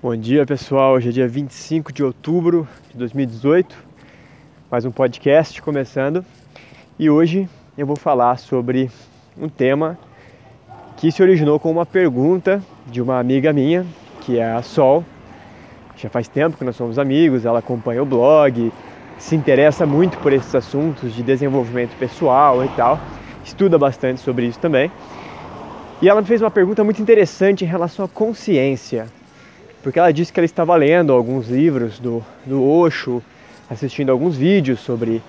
Bom dia pessoal, hoje é dia 25 de outubro de 2018, mais um podcast começando e hoje eu vou falar sobre um tema que se originou com uma pergunta de uma amiga minha, que é a Sol. Já faz tempo que nós somos amigos, ela acompanha o blog, se interessa muito por esses assuntos de desenvolvimento pessoal e tal, estuda bastante sobre isso também. E ela me fez uma pergunta muito interessante em relação à consciência porque ela disse que ela estava lendo alguns livros do, do Osho, assistindo alguns vídeos sobre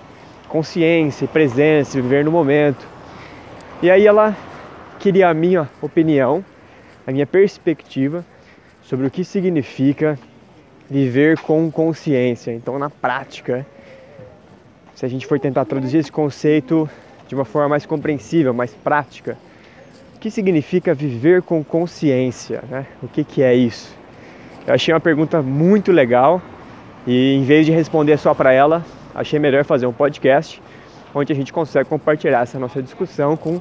consciência, presença, viver no momento. E aí ela queria a minha opinião, a minha perspectiva sobre o que significa viver com consciência. Então, na prática, se a gente for tentar traduzir esse conceito de uma forma mais compreensível, mais prática, o que significa viver com consciência? Né? O que, que é isso? Eu achei uma pergunta muito legal e em vez de responder só para ela, achei melhor fazer um podcast onde a gente consegue compartilhar essa nossa discussão com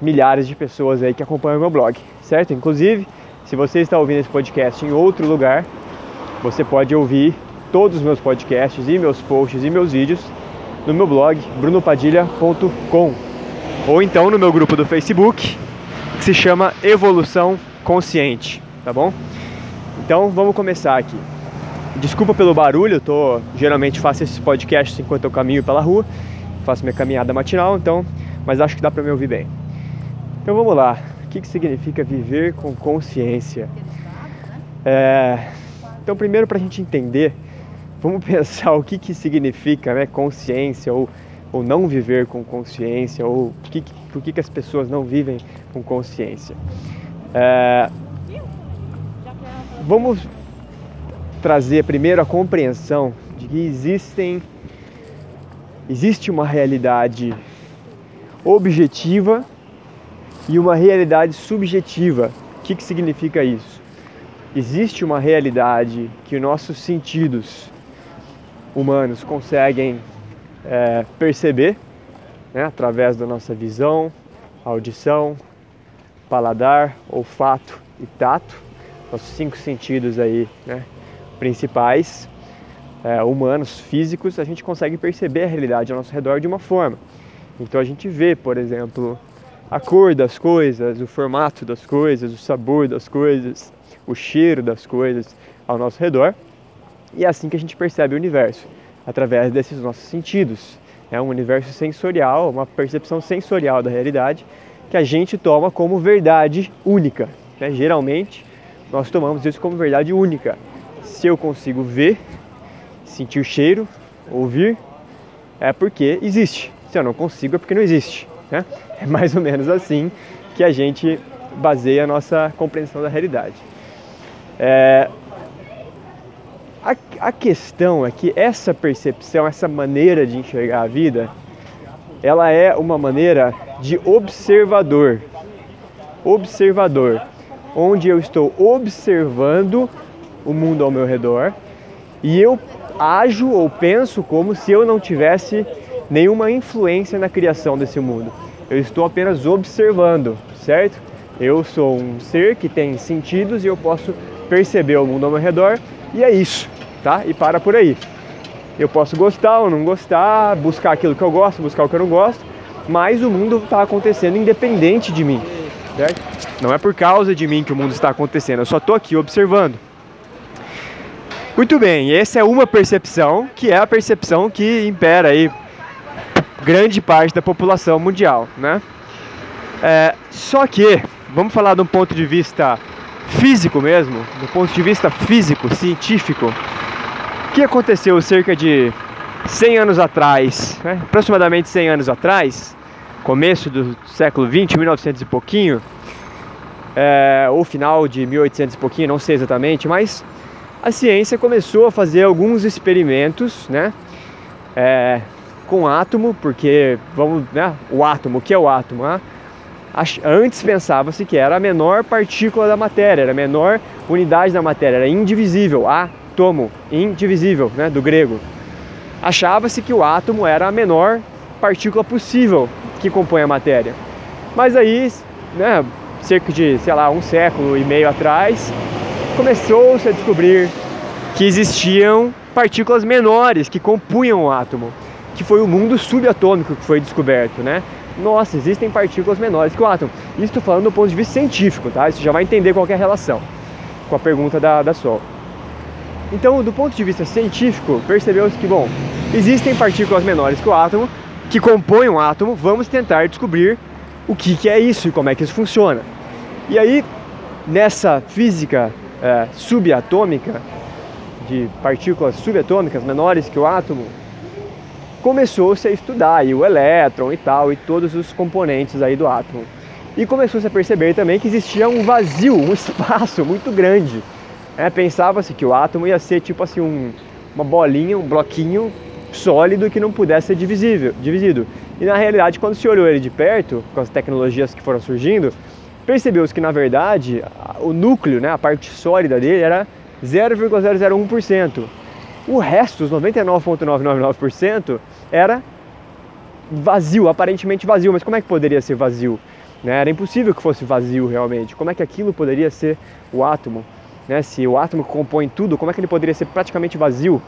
milhares de pessoas aí que acompanham o meu blog, certo? Inclusive, se você está ouvindo esse podcast em outro lugar, você pode ouvir todos os meus podcasts e meus posts e meus vídeos no meu blog brunopadilha.com ou então no meu grupo do Facebook que se chama Evolução Consciente, tá bom? Então vamos começar aqui. Desculpa pelo barulho, eu tô geralmente faço esses podcasts enquanto eu caminho pela rua, faço minha caminhada matinal, então, mas acho que dá para me ouvir bem. Então vamos lá. O que, que significa viver com consciência? É... Então primeiro para a gente entender, vamos pensar o que, que significa né, consciência ou, ou não viver com consciência ou que, por que, que as pessoas não vivem com consciência. É, vamos trazer primeiro a compreensão de que existem existe uma realidade objetiva e uma realidade subjetiva. O que, que significa isso? Existe uma realidade que nossos sentidos humanos conseguem é, perceber né, através da nossa visão, audição, paladar, olfato e tato nossos cinco sentidos aí, né, principais, é, humanos, físicos, a gente consegue perceber a realidade ao nosso redor de uma forma. Então a gente vê, por exemplo, a cor das coisas, o formato das coisas, o sabor das coisas, o cheiro das coisas ao nosso redor. E é assim que a gente percebe o universo, através desses nossos sentidos. É um universo sensorial, uma percepção sensorial da realidade que a gente toma como verdade única. Né? Geralmente, nós tomamos isso como verdade única. Se eu consigo ver, sentir o cheiro, ouvir, é porque existe. Se eu não consigo, é porque não existe. Né? É mais ou menos assim que a gente baseia a nossa compreensão da realidade. É... A, a questão é que essa percepção, essa maneira de enxergar a vida, ela é uma maneira de observador. Observador onde eu estou observando o mundo ao meu redor e eu ajo ou penso como se eu não tivesse nenhuma influência na criação desse mundo. Eu estou apenas observando, certo? Eu sou um ser que tem sentidos e eu posso perceber o mundo ao meu redor e é isso, tá? E para por aí. Eu posso gostar ou não gostar, buscar aquilo que eu gosto, buscar o que eu não gosto, mas o mundo está acontecendo independente de mim certo? Não é por causa de mim que o mundo está acontecendo, eu só estou aqui observando. Muito bem, essa é uma percepção que é a percepção que impera aí grande parte da população mundial, né? É, só que, vamos falar de um ponto de vista físico mesmo, do ponto de vista físico, científico. O que aconteceu cerca de 100 anos atrás, né? aproximadamente 100 anos atrás, começo do século 20, 1900 e pouquinho, é, ou final de 1800 e pouquinho, não sei exatamente, mas a ciência começou a fazer alguns experimentos, né, é, com átomo, porque vamos, né, o átomo, o que é o átomo? Né? Antes pensava-se que era a menor partícula da matéria, era a menor unidade da matéria, era indivisível, átomo, indivisível, né, do grego. Achava-se que o átomo era a menor partícula possível que compõe a matéria. Mas aí, né, cerca de, sei lá, um século e meio atrás, começou-se a descobrir que existiam partículas menores que compunham o átomo, que foi o mundo subatômico que foi descoberto, né? Nossa, existem partículas menores que o átomo. Isso estou falando do ponto de vista científico, tá? Você já vai entender qual é a relação com a pergunta da, da Sol. Então, do ponto de vista científico, percebeu-se que, bom, existem partículas menores que o átomo, que compõem um átomo, vamos tentar descobrir o que, que é isso e como é que isso funciona. E aí, nessa física é, subatômica, de partículas subatômicas menores que o átomo, começou-se a estudar aí o elétron e tal, e todos os componentes aí do átomo. E começou-se a perceber também que existia um vazio, um espaço muito grande. É, Pensava-se que o átomo ia ser tipo assim um, uma bolinha, um bloquinho sólido que não pudesse ser divisível, dividido. E na realidade, quando se olhou ele de perto, com as tecnologias que foram surgindo, percebeu-se que na verdade o núcleo, né, a parte sólida dele era 0,001%. O resto, os 99,999%, era vazio, aparentemente vazio. Mas como é que poderia ser vazio? Né? Era impossível que fosse vazio realmente. Como é que aquilo poderia ser o átomo? Né? Se o átomo compõe tudo, como é que ele poderia ser praticamente vazio?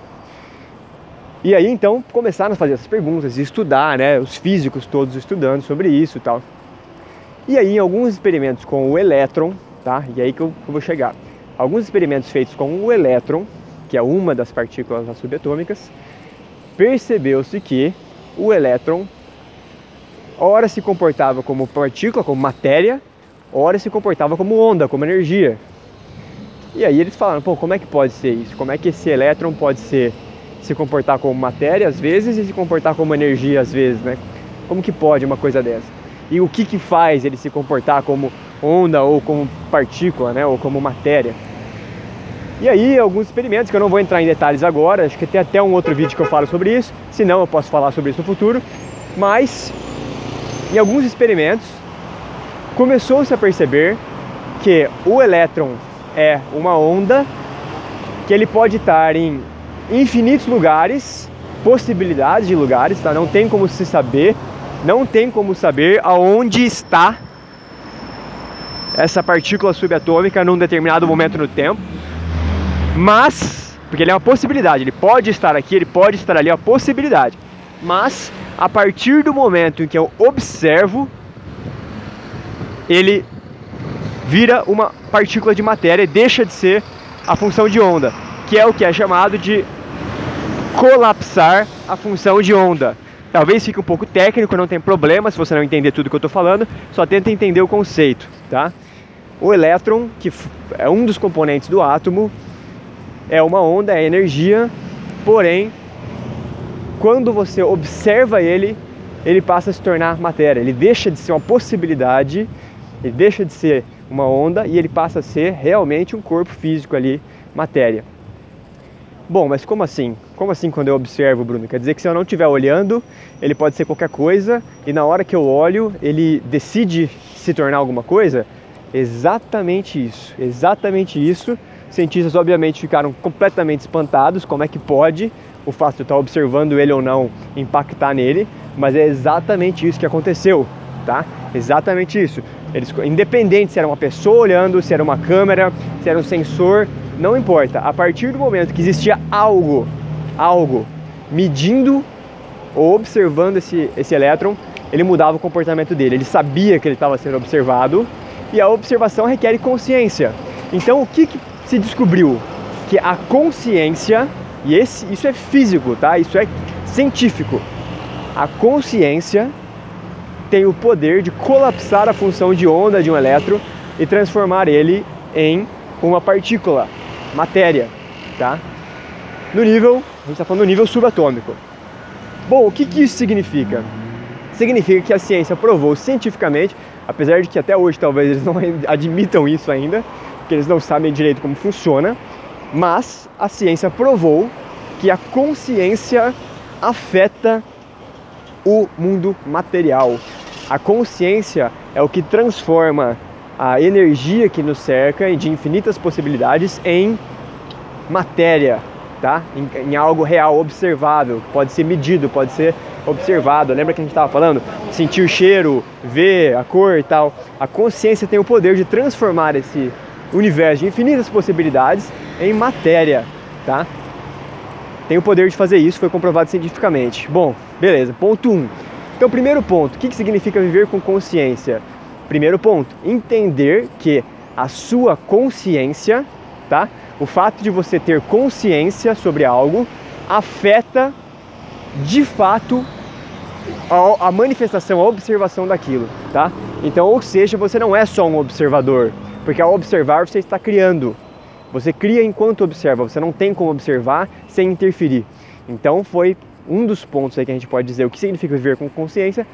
E aí então começaram a fazer essas perguntas e estudar, né? Os físicos todos estudando sobre isso e tal. E aí em alguns experimentos com o elétron, tá? E aí que eu, vou chegar. Alguns experimentos feitos com o elétron, que é uma das partículas subatômicas, percebeu-se que o elétron ora se comportava como partícula, como matéria, ora se comportava como onda, como energia. E aí eles falaram, pô, como é que pode ser isso? Como é que esse elétron pode ser se comportar como matéria às vezes e se comportar como energia às vezes, né? Como que pode uma coisa dessa? E o que que faz ele se comportar como onda ou como partícula, né, ou como matéria? E aí, alguns experimentos que eu não vou entrar em detalhes agora, acho que tem até um outro vídeo que eu falo sobre isso, se não eu posso falar sobre isso no futuro, mas em alguns experimentos começou-se a perceber que o elétron é uma onda que ele pode estar em infinitos lugares, possibilidades de lugares, tá? Não tem como se saber, não tem como saber aonde está essa partícula subatômica num determinado momento no tempo. Mas, porque ele é uma possibilidade, ele pode estar aqui, ele pode estar ali, é uma possibilidade. Mas, a partir do momento em que eu observo, ele vira uma partícula de matéria e deixa de ser a função de onda, que é o que é chamado de colapsar a função de onda. Talvez fique um pouco técnico, não tem problema se você não entender tudo que eu estou falando, só tenta entender o conceito, tá? O elétron, que é um dos componentes do átomo, é uma onda, é energia, porém, quando você observa ele, ele passa a se tornar matéria. Ele deixa de ser uma possibilidade, ele deixa de ser uma onda e ele passa a ser realmente um corpo físico ali, matéria. Bom, mas como assim? Como assim quando eu observo, Bruno? Quer dizer que se eu não estiver olhando, ele pode ser qualquer coisa e na hora que eu olho, ele decide se tornar alguma coisa? Exatamente isso, exatamente isso cientistas obviamente ficaram completamente espantados, como é que pode o fato de eu estar observando ele ou não impactar nele, mas é exatamente isso que aconteceu, tá? Exatamente isso. Eles, independente se era uma pessoa olhando, se era uma câmera, se era um sensor, não importa. A partir do momento que existia algo, algo medindo ou observando esse, esse elétron, ele mudava o comportamento dele. Ele sabia que ele estava sendo observado e a observação requer consciência. Então, o que, que se descobriu que a consciência, e esse, isso é físico, tá? Isso é científico. A consciência tem o poder de colapsar a função de onda de um elétron e transformar ele em uma partícula, matéria, tá? No nível, a gente está falando no nível subatômico. Bom, o que, que isso significa? Significa que a ciência provou cientificamente, apesar de que até hoje talvez eles não admitam isso ainda, porque eles não sabem direito como funciona, mas a ciência provou que a consciência afeta o mundo material. A consciência é o que transforma a energia que nos cerca de infinitas possibilidades em matéria, tá? Em, em, algo real, observável, pode ser medido, pode ser observado. Lembra que a gente estava falando? Sentir o cheiro, ver a cor e tal. A consciência tem o poder de transformar esse universo de infinitas possibilidades em matéria, tá? Tem o poder de fazer isso, foi comprovado cientificamente. Bom, beleza. Ponto 1. Um. Então, primeiro ponto, o que significa viver com consciência? Primeiro ponto, entender que a sua consciência, tá? O fato de você ter consciência sobre algo afeta de fato a, manifestação, a observação daquilo, tá? Então, ou seja, você não é só um observador, porque ao observar você está criando. Você cria enquanto observa, você não tem como observar sem interferir. Então, foi um dos pontos aí que a gente pode dizer o que significa viver com consciência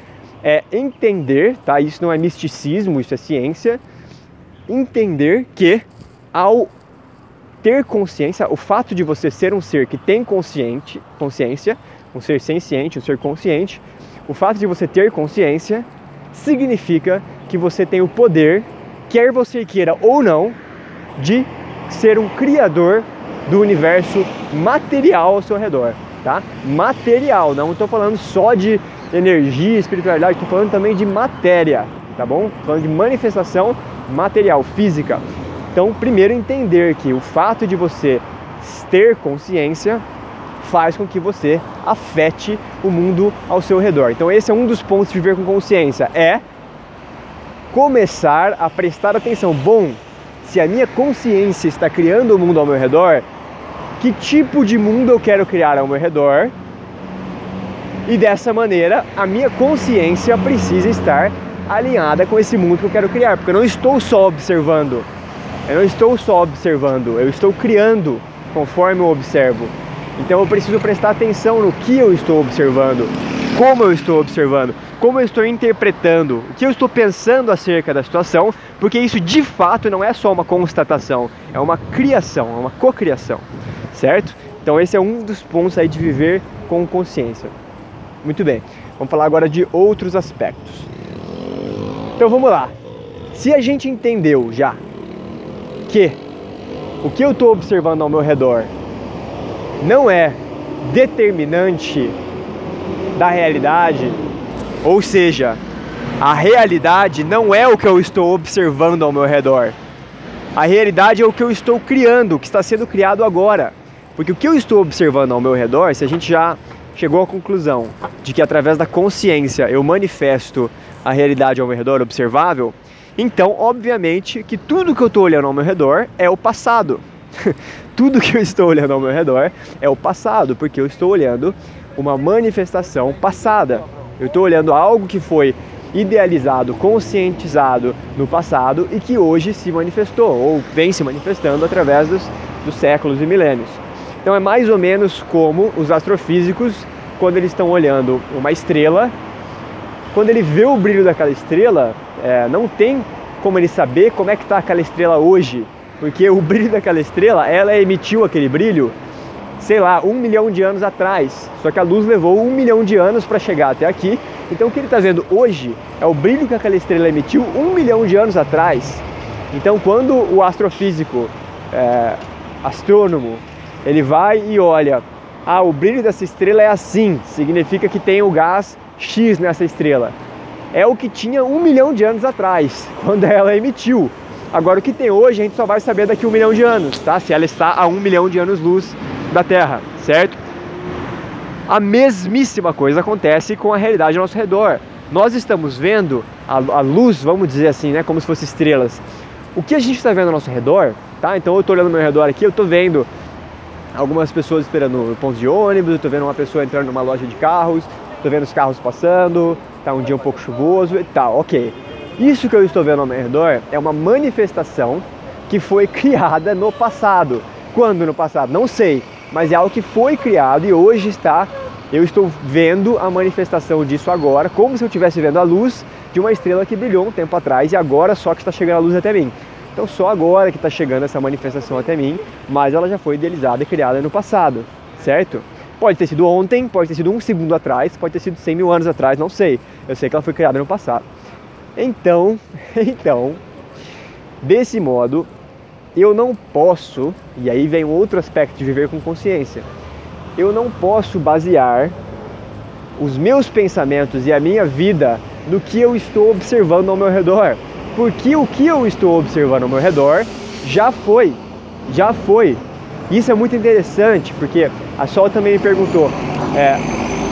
é entender, tá? Isso não é misticismo, isso é ciência. Entender que ao ter consciência, o fato de você ser um ser que tem consciente, consciência, um ser senciente, um ser consciente, o fato de você ter consciência significa que você tem o poder, quer você queira ou não, de ser um criador do universo material ao seu redor, tá? Material, não estou falando só de energia, espiritualidade, estou falando também de matéria, tá bom? Falando de manifestação material, física. Então, primeiro entender que o fato de você ter consciência faz com que você afete o mundo ao seu redor. Então, esse é um dos pontos de viver com consciência, é começar a prestar atenção. Bom, se a minha consciência está criando o mundo ao meu redor, que tipo de mundo eu quero criar ao meu redor? E dessa maneira, a minha consciência precisa estar alinhada com esse mundo que eu quero criar, porque eu não estou só observando eu não estou só observando, eu estou criando conforme eu observo. Então eu preciso prestar atenção no que eu estou observando, como eu estou observando, como eu estou interpretando, o que eu estou pensando acerca da situação, porque isso de fato não é só uma constatação, é uma criação, é uma cocriação, certo? Então esse é um dos pontos aí de viver com consciência. Muito bem, vamos falar agora de outros aspectos. Então vamos lá. Se a gente entendeu já que o que eu estou observando ao meu redor não é determinante da realidade, ou seja, a realidade não é o que eu estou observando ao meu redor. A realidade é o que eu estou criando, o que está sendo criado agora. Porque o que eu estou observando ao meu redor, se a gente já chegou à conclusão de que através da consciência eu manifesto a realidade ao meu redor observável, então, obviamente, que tudo que eu estou olhando ao meu redor é o passado. tudo que eu estou olhando ao meu redor é o passado, porque eu estou olhando uma manifestação passada. Eu estou olhando algo que foi idealizado, conscientizado no passado e que hoje se manifestou ou vem se manifestando através dos, dos séculos e milênios. Então é mais ou menos como os astrofísicos, quando eles estão olhando uma estrela, quando ele vê o brilho daquela estrela, é, não tem como ele saber como é que está aquela estrela hoje, porque o brilho daquela estrela, ela emitiu aquele brilho, sei lá, um milhão de anos atrás. Só que a luz levou um milhão de anos para chegar até aqui. Então o que ele está vendo hoje é o brilho que aquela estrela emitiu um milhão de anos atrás. Então quando o astrofísico, é, astrônomo, ele vai e olha, ah, o brilho dessa estrela é assim, significa que tem o gás X nessa estrela é o que tinha um milhão de anos atrás, quando ela emitiu. Agora, o que tem hoje a gente só vai saber daqui a um milhão de anos, tá? Se ela está a um milhão de anos-luz da Terra, certo? A mesmíssima coisa acontece com a realidade ao nosso redor. Nós estamos vendo a, a luz, vamos dizer assim, né? Como se fossem estrelas. O que a gente está vendo ao nosso redor, tá? Então eu estou olhando ao meu redor aqui, eu estou vendo algumas pessoas esperando no ponto de ônibus, estou vendo uma pessoa entrando numa loja de carros, estou vendo os carros passando, tá um dia um pouco chuvoso e tal, ok. Isso que eu estou vendo ao meu redor é uma manifestação que foi criada no passado. Quando no passado? Não sei, mas é algo que foi criado e hoje está. Eu estou vendo a manifestação disso agora, como se eu estivesse vendo a luz de uma estrela que brilhou um tempo atrás e agora só que está chegando a luz até mim. Então só agora que está chegando essa manifestação até mim, mas ela já foi idealizada e criada no passado, certo? Pode ter sido ontem, pode ter sido um segundo atrás, pode ter sido 100 mil anos atrás, não sei. Eu sei que ela foi criada no passado. Então, então, desse modo, eu não posso, e aí vem outro aspecto de viver com consciência, eu não posso basear os meus pensamentos e a minha vida no que eu estou observando ao meu redor. Porque o que eu estou observando ao meu redor já foi, já foi. Isso é muito interessante, porque a Sol também me perguntou é,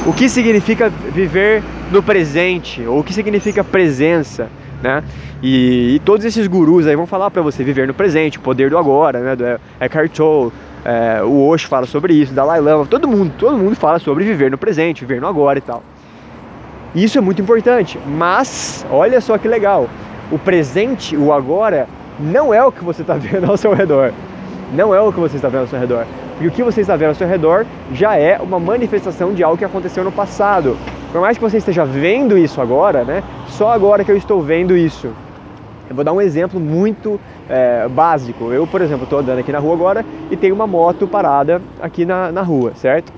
o que significa viver no presente, ou o que significa presença, né? E, e todos esses gurus aí vão falar para você viver no presente, o poder do agora, né? Do Eckhart Tolle, é, o Osho fala sobre isso, Dalai Lama, todo mundo, todo mundo fala sobre viver no presente, viver no agora e tal. Isso é muito importante, mas olha só que legal, o presente, o agora, não é o que você está vendo ao seu redor. Não é o que você está vendo ao seu redor. Porque o que você está vendo ao seu redor já é uma manifestação de algo que aconteceu no passado. Por mais que você esteja vendo isso agora, né? Só agora que eu estou vendo isso. Eu vou dar um exemplo muito é, básico. Eu, por exemplo, estou andando aqui na rua agora e tem uma moto parada aqui na, na rua, certo?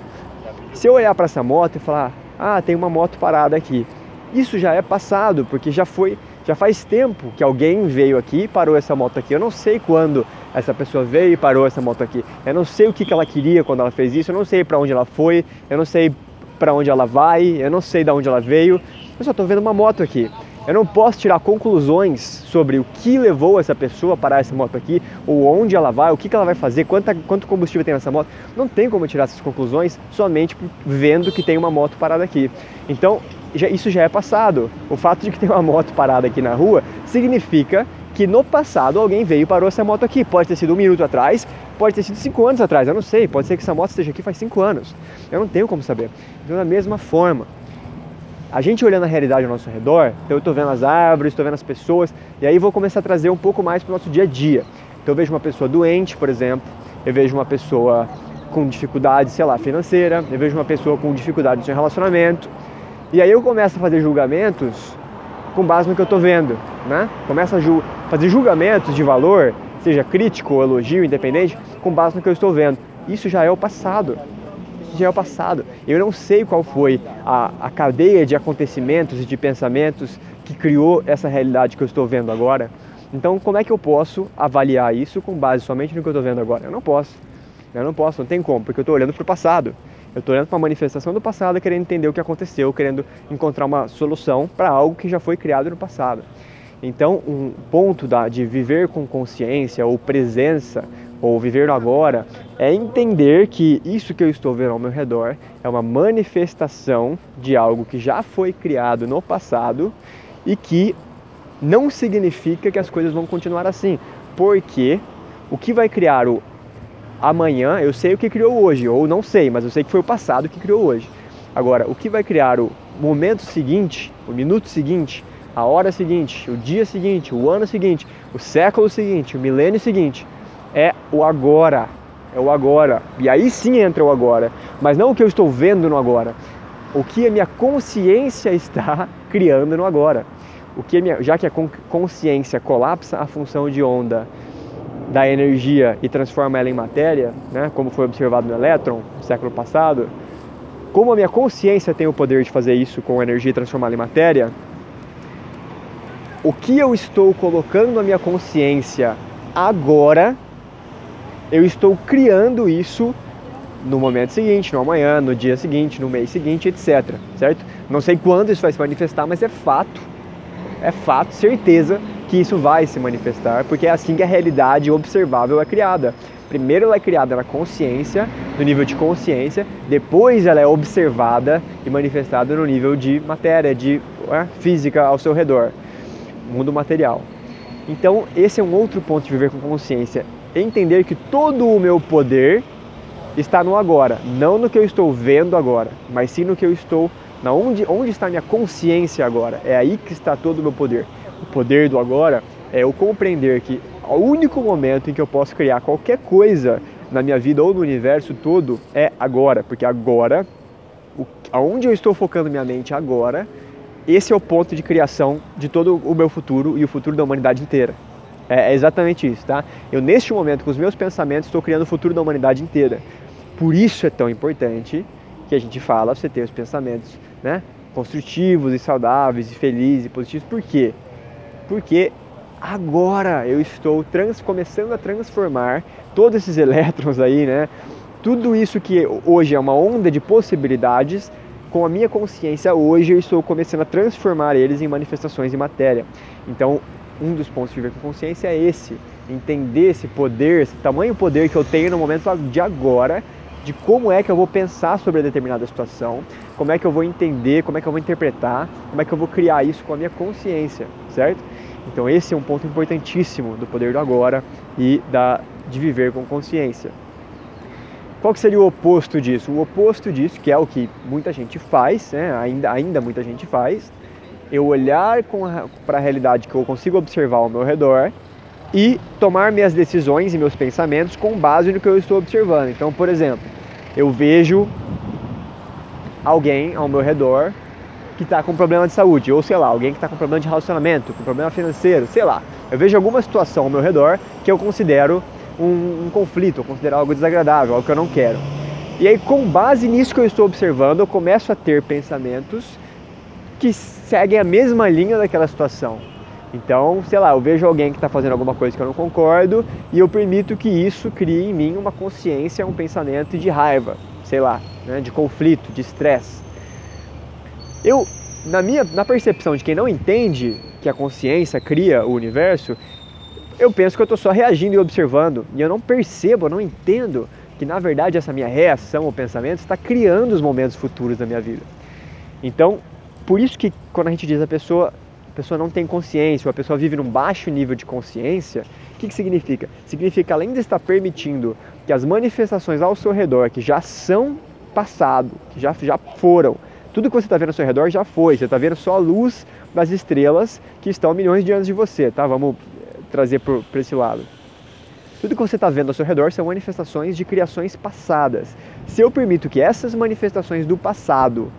Se eu olhar para essa moto e falar, ah, tem uma moto parada aqui, isso já é passado, porque já foi já faz tempo que alguém veio aqui e parou essa moto aqui. Eu não sei quando essa pessoa veio e parou essa moto aqui. Eu não sei o que ela queria quando ela fez isso. Eu não sei para onde ela foi. Eu não sei para onde ela vai. Eu não sei de onde ela veio. Eu só estou vendo uma moto aqui. Eu não posso tirar conclusões sobre o que levou essa pessoa a parar essa moto aqui, ou onde ela vai, o que ela vai fazer, quanto combustível tem nessa moto. Não tem como tirar essas conclusões somente vendo que tem uma moto parada aqui. Então, já, isso já é passado. O fato de que tem uma moto parada aqui na rua significa que no passado alguém veio e parou essa moto aqui. Pode ter sido um minuto atrás, pode ter sido cinco anos atrás, eu não sei. Pode ser que essa moto esteja aqui faz cinco anos. Eu não tenho como saber. Então, da mesma forma, a gente olhando a realidade ao nosso redor, então eu estou vendo as árvores, estou vendo as pessoas, e aí vou começar a trazer um pouco mais para o nosso dia a dia. Então eu vejo uma pessoa doente, por exemplo, eu vejo uma pessoa com dificuldade, sei lá, financeira, eu vejo uma pessoa com dificuldade no seu relacionamento, e aí eu começo a fazer julgamentos com base no que eu estou vendo, né? Começo a ju fazer julgamentos de valor, seja crítico elogio, independente, com base no que eu estou vendo. Isso já é o passado. Isso já é o passado. Eu não sei qual foi a, a cadeia de acontecimentos e de pensamentos que criou essa realidade que eu estou vendo agora. Então, como é que eu posso avaliar isso com base somente no que eu estou vendo agora? Eu não posso. Eu não posso, não tem como, porque eu estou olhando para o passado. Eu estou olhando para uma manifestação do passado, querendo entender o que aconteceu, querendo encontrar uma solução para algo que já foi criado no passado. Então, um ponto da, de viver com consciência ou presença ou viver no agora é entender que isso que eu estou vendo ao meu redor é uma manifestação de algo que já foi criado no passado e que não significa que as coisas vão continuar assim, porque o que vai criar o amanhã eu sei o que criou hoje, ou não sei, mas eu sei que foi o passado que criou hoje. Agora, o que vai criar o momento seguinte, o minuto seguinte, a hora seguinte, o dia seguinte, o ano seguinte, o século seguinte, o milênio seguinte, é o agora. É o agora. E aí sim entra o agora. Mas não o que eu estou vendo no agora. O que a minha consciência está criando no agora. O que minha, já que a consciência colapsa a função de onda da energia e transforma ela em matéria, né, como foi observado no elétron no século passado, como a minha consciência tem o poder de fazer isso com energia e transformá-la em matéria, o que eu estou colocando na minha consciência agora, eu estou criando isso no momento seguinte, no amanhã, no dia seguinte, no mês seguinte, etc. Certo? Não sei quando isso vai se manifestar, mas é fato, é fato, certeza que isso vai se manifestar, porque é assim que a realidade observável é criada. Primeiro ela é criada na consciência, no nível de consciência, depois ela é observada e manifestada no nível de matéria, de é, física ao seu redor, mundo material. Então, esse é um outro ponto de viver com consciência. Entender que todo o meu poder está no agora, não no que eu estou vendo agora, mas sim no que eu estou, na onde, onde está minha consciência agora. É aí que está todo o meu poder o poder do agora é eu compreender que o único momento em que eu posso criar qualquer coisa na minha vida ou no universo todo é agora, porque agora, o, aonde eu estou focando minha mente agora, esse é o ponto de criação de todo o meu futuro e o futuro da humanidade inteira. É, é exatamente isso, tá? Eu neste momento, com os meus pensamentos, estou criando o futuro da humanidade inteira. Por isso é tão importante que a gente fala você ter os pensamentos, né? Construtivos e saudáveis e felizes e positivos. Por quê? Porque agora eu estou trans, começando a transformar todos esses elétrons aí, né? Tudo isso que hoje é uma onda de possibilidades, com a minha consciência hoje eu estou começando a transformar eles em manifestações de matéria. Então, um dos pontos de ver com consciência é esse, entender esse poder, esse tamanho poder que eu tenho no momento de agora, de como é que eu vou pensar sobre a determinada situação, como é que eu vou entender, como é que eu vou interpretar, como é que eu vou criar isso com a minha consciência, certo? Então esse é um ponto importantíssimo do poder do agora e da de viver com consciência. Qual que seria o oposto disso? O oposto disso, que é o que muita gente faz, né? ainda, ainda muita gente faz, eu olhar para a realidade que eu consigo observar ao meu redor e tomar minhas decisões e meus pensamentos com base no que eu estou observando. Então, por exemplo, eu vejo alguém ao meu redor que está com problema de saúde, ou sei lá, alguém que está com problema de relacionamento, com problema financeiro, sei lá. Eu vejo alguma situação ao meu redor que eu considero um, um conflito, eu considero algo desagradável, algo que eu não quero. E aí, com base nisso que eu estou observando, eu começo a ter pensamentos que seguem a mesma linha daquela situação. Então, sei lá, eu vejo alguém que está fazendo alguma coisa que eu não concordo e eu permito que isso crie em mim uma consciência, um pensamento de raiva, sei lá, né, de conflito, de estresse. Eu, na minha, na percepção de quem não entende que a consciência cria o universo, eu penso que eu estou só reagindo e observando e eu não percebo, eu não entendo que na verdade essa minha reação ou pensamento está criando os momentos futuros da minha vida. Então, por isso que quando a gente diz a pessoa, a pessoa não tem consciência, ou a pessoa vive num baixo nível de consciência, o que, que significa? Significa além de estar permitindo que as manifestações ao seu redor, que já são passado, que já, já foram, tudo que você está vendo ao seu redor já foi, você está vendo só a luz das estrelas que estão milhões de anos de você, tá? Vamos eh, trazer para esse lado. Tudo que você está vendo ao seu redor são manifestações de criações passadas. Se eu permito que essas manifestações do passado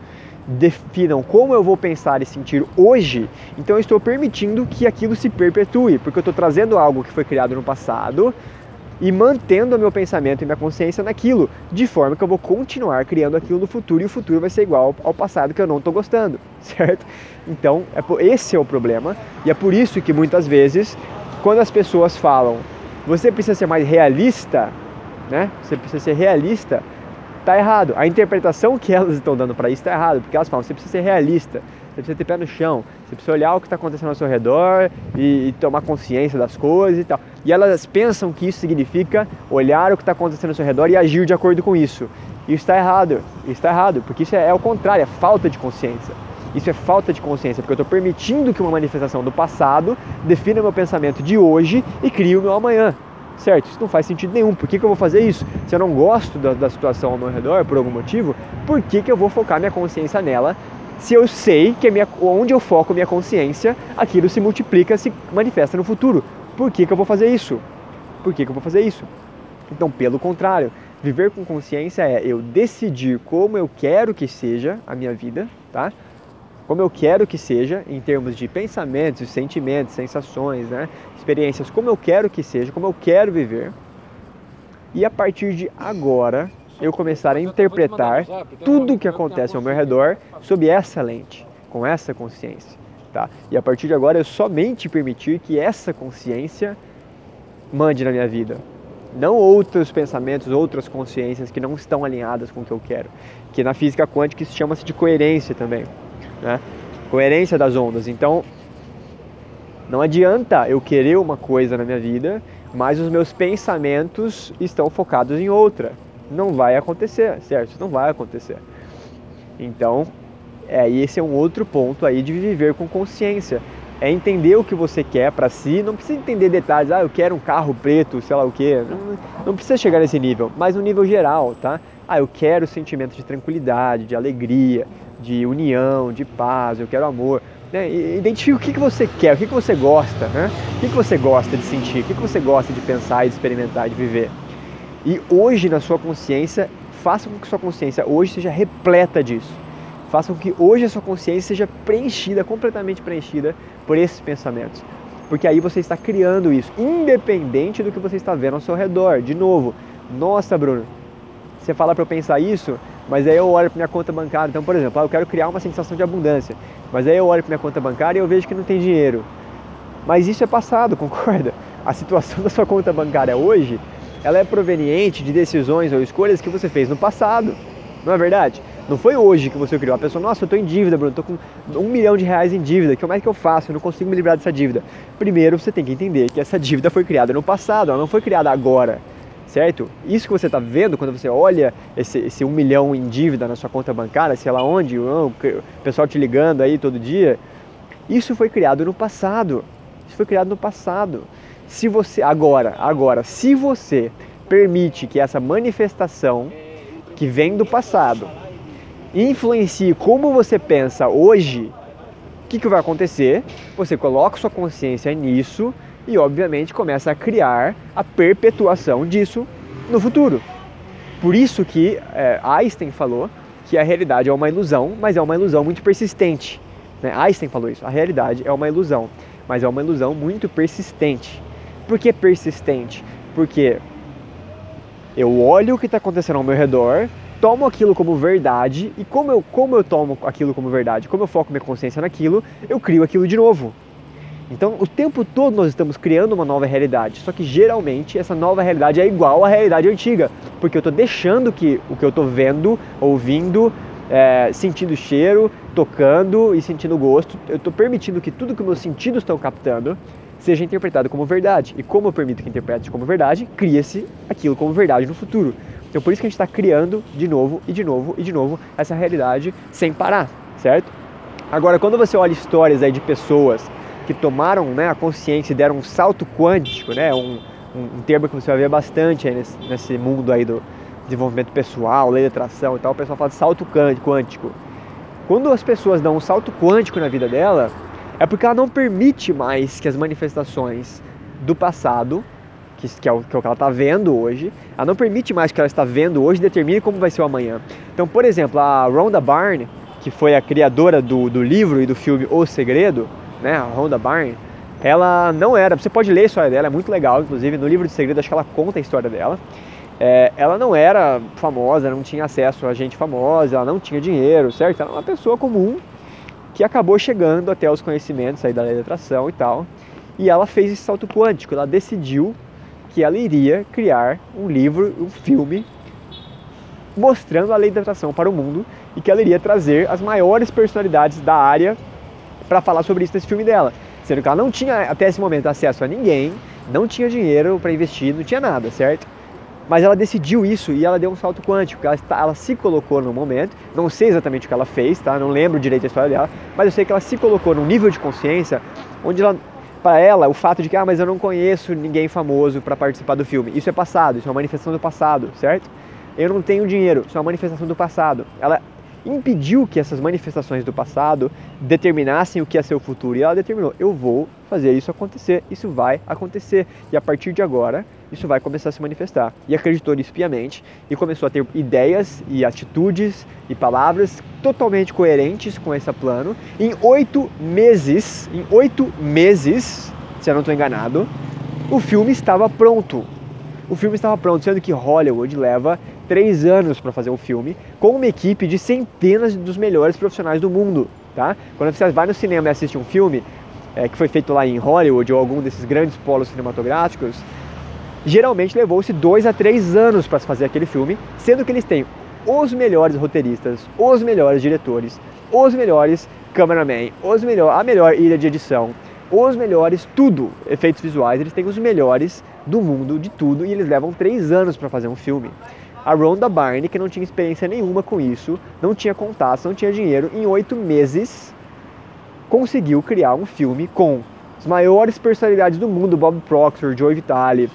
definam como eu vou pensar e sentir hoje, então eu estou permitindo que aquilo se perpetue, porque eu estou trazendo algo que foi criado no passado e mantendo o meu pensamento e minha consciência naquilo, de forma que eu vou continuar criando aquilo no futuro e o futuro vai ser igual ao passado que eu não estou gostando, certo? Então, é esse é o problema e é por isso que muitas vezes, quando as pessoas falam, você precisa ser mais realista, né? Você precisa ser realista Está errado. A interpretação que elas estão dando para isso está errado, porque elas falam, você precisa ser realista, você precisa ter pé no chão, você precisa olhar o que está acontecendo ao seu redor e, e, tomar consciência das coisas e tal. E elas pensam que isso significa olhar o que está acontecendo ao seu redor e agir de acordo com isso. Isso está errado, isso está errado, porque isso é, é o contrário, é falta de consciência. Isso é falta de consciência, porque eu estou permitindo que uma manifestação do passado defina meu pensamento de hoje e crie o meu amanhã certo? Isso não faz sentido nenhum. Por que, que eu vou fazer isso? Se eu não gosto da, da situação ao meu redor por algum motivo, por que, que eu vou focar minha consciência nela? Se eu sei que minha, onde eu foco minha consciência, aquilo se multiplica, se manifesta no futuro. Por que, que eu vou fazer isso? Por que, que eu vou fazer isso? Então, pelo contrário, viver com consciência é eu decidir como eu quero que seja a minha vida, tá? como eu quero que seja, em termos de pensamentos, sentimentos, sensações, né? experiências, como eu quero que seja, como eu quero viver. E a partir de agora, eu começar a interpretar tudo o que acontece ao meu redor sob essa lente, com essa consciência. Tá? E a partir de agora, eu somente permitir que essa consciência mande na minha vida. Não outros pensamentos, outras consciências que não estão alinhadas com o que eu quero. Que na física quântica isso chama-se de coerência também né? Coerência das ondas. Então, não adianta eu querer uma coisa na minha vida, mas os meus pensamentos estão focados em outra. Não vai acontecer, certo? Isso não vai acontecer. Então, é, esse é um outro ponto aí de viver com consciência. É entender o que você quer para si, não precisa entender detalhes, ah, eu quero um carro preto, sei lá o quê. Não, não precisa chegar nesse nível, mas no nível geral, tá? Ah, eu quero sentimento de tranquilidade, de alegria, de união, de paz, eu quero amor. Né? Identifique o que, que você quer, o que, que você gosta, né? o que, que você gosta de sentir, o que, que você gosta de pensar, de experimentar, de viver. E hoje, na sua consciência, faça com que sua consciência hoje seja repleta disso. Faça com que hoje a sua consciência seja preenchida, completamente preenchida por esses pensamentos. Porque aí você está criando isso, independente do que você está vendo ao seu redor. De novo, nossa, Bruno, você fala para eu pensar isso, mas aí eu olho para minha conta bancária. Então, por exemplo, ah, eu quero criar uma sensação de abundância, mas aí eu olho para minha conta bancária e eu vejo que não tem dinheiro. Mas isso é passado, concorda? A situação da sua conta bancária hoje, ela é proveniente de decisões ou escolhas que você fez no passado. Não é verdade? Não foi hoje que você criou. A pessoa, nossa, eu estou em dívida, Bruno, estou com um milhão de reais em dívida. Como é que eu faço? Eu não consigo me livrar dessa dívida. Primeiro, você tem que entender que essa dívida foi criada no passado, ela não foi criada agora certo? Isso que você está vendo quando você olha esse, esse um milhão em dívida na sua conta bancária, sei lá onde, o pessoal te ligando aí todo dia, isso foi criado no passado. Isso foi criado no passado. Se você agora, agora, se você permite que essa manifestação que vem do passado influencie como você pensa hoje, o que, que vai acontecer? Você coloca sua consciência nisso e, obviamente, começa a criar a perpetuação disso no futuro. Por isso que é, Einstein falou que a realidade é uma ilusão, mas é uma ilusão muito persistente. Né? Einstein falou isso. A realidade é uma ilusão, mas é uma ilusão muito persistente. Por que persistente? Porque eu olho o que está acontecendo ao meu redor, tomo aquilo como verdade e como eu, como eu tomo aquilo como verdade, como eu foco minha consciência naquilo, eu crio aquilo de novo. Então, o tempo todo nós estamos criando uma nova realidade, só que geralmente essa nova realidade é igual à realidade antiga, porque eu estou deixando que o que eu estou vendo, ouvindo, é, sentindo cheiro, tocando e sentindo gosto, eu estou permitindo que tudo que meus sentidos estão captando seja interpretado como verdade. E como eu permito que interprete como verdade, cria-se aquilo como verdade no futuro. Então, por isso que a gente está criando de novo e de novo e de novo essa realidade sem parar, certo? Agora, quando você olha histórias aí de pessoas que tomaram né, a consciência e deram um salto quântico, né, um, um, termo que você vai ver bastante nesse, nesse, mundo aí do desenvolvimento pessoal, lei de atração e tal, o pessoal fala de salto quântico. Quando as pessoas dão um salto quântico na vida dela, é porque ela não permite mais que as manifestações do passado, que, que, é, o, que é o que ela está vendo hoje, ela não permite mais que ela está vendo hoje determine como vai ser o amanhã. Então, por exemplo, a Rhonda Byrne, que foi a criadora do, do livro e do filme O Segredo, né, a Rhonda Byrne, ela não era, você pode ler a história dela, é muito legal, inclusive no livro de segredo acho que ela conta a história dela. É, ela não era famosa, não tinha acesso a gente famosa, ela não tinha dinheiro, certo? Ela era uma pessoa comum que acabou chegando até os conhecimentos aí da lei da atração e tal. E ela fez esse salto quântico, ela decidiu que ela iria criar um livro, um filme mostrando a lei da atração para o mundo e que ela iria trazer as maiores personalidades da área para falar sobre isso nesse filme dela. Sendo que ela não tinha até esse momento acesso a ninguém, não tinha dinheiro para investir, não tinha nada, certo? Mas ela decidiu isso e ela deu um salto quântico. Ela, está, ela se colocou no momento, não sei exatamente o que ela fez, tá? Não lembro direito a história dela, mas eu sei que ela se colocou num nível de consciência onde ela, para ela, o fato de que, ah, mas eu não conheço ninguém famoso para participar do filme, isso é passado, isso é uma manifestação do passado, certo? Eu não tenho dinheiro, isso é uma manifestação do passado. Ela impediu que essas manifestações do passado determinassem o que ser o futuro. E ela determinou: eu vou fazer isso acontecer, isso vai acontecer. E a partir de agora, isso vai começar a se manifestar. E acreditou nisso piamente e começou a ter ideias e atitudes e palavras totalmente coerentes com esse plano. Em oito meses, em oito meses, se eu não estou enganado, o filme estava pronto. O filme estava pronto, sendo que Hollywood leva três anos para fazer um filme com uma equipe de centenas dos melhores profissionais do mundo. Tá? Quando você vai no cinema e assiste um filme é, que foi feito lá em Hollywood ou algum desses grandes polos cinematográficos, geralmente levou-se dois a três anos para fazer aquele filme, sendo que eles têm os melhores roteiristas, os melhores diretores, os melhores cameramen, os melhor, a melhor ilha de edição, os melhores tudo, efeitos visuais, eles têm os melhores do mundo de tudo e eles levam três anos para fazer um filme. A Rhonda Barney, que não tinha experiência nenhuma com isso, não tinha contato, não tinha dinheiro, em oito meses conseguiu criar um filme com as maiores personalidades do mundo, Bob Proctor, Joe Vitale,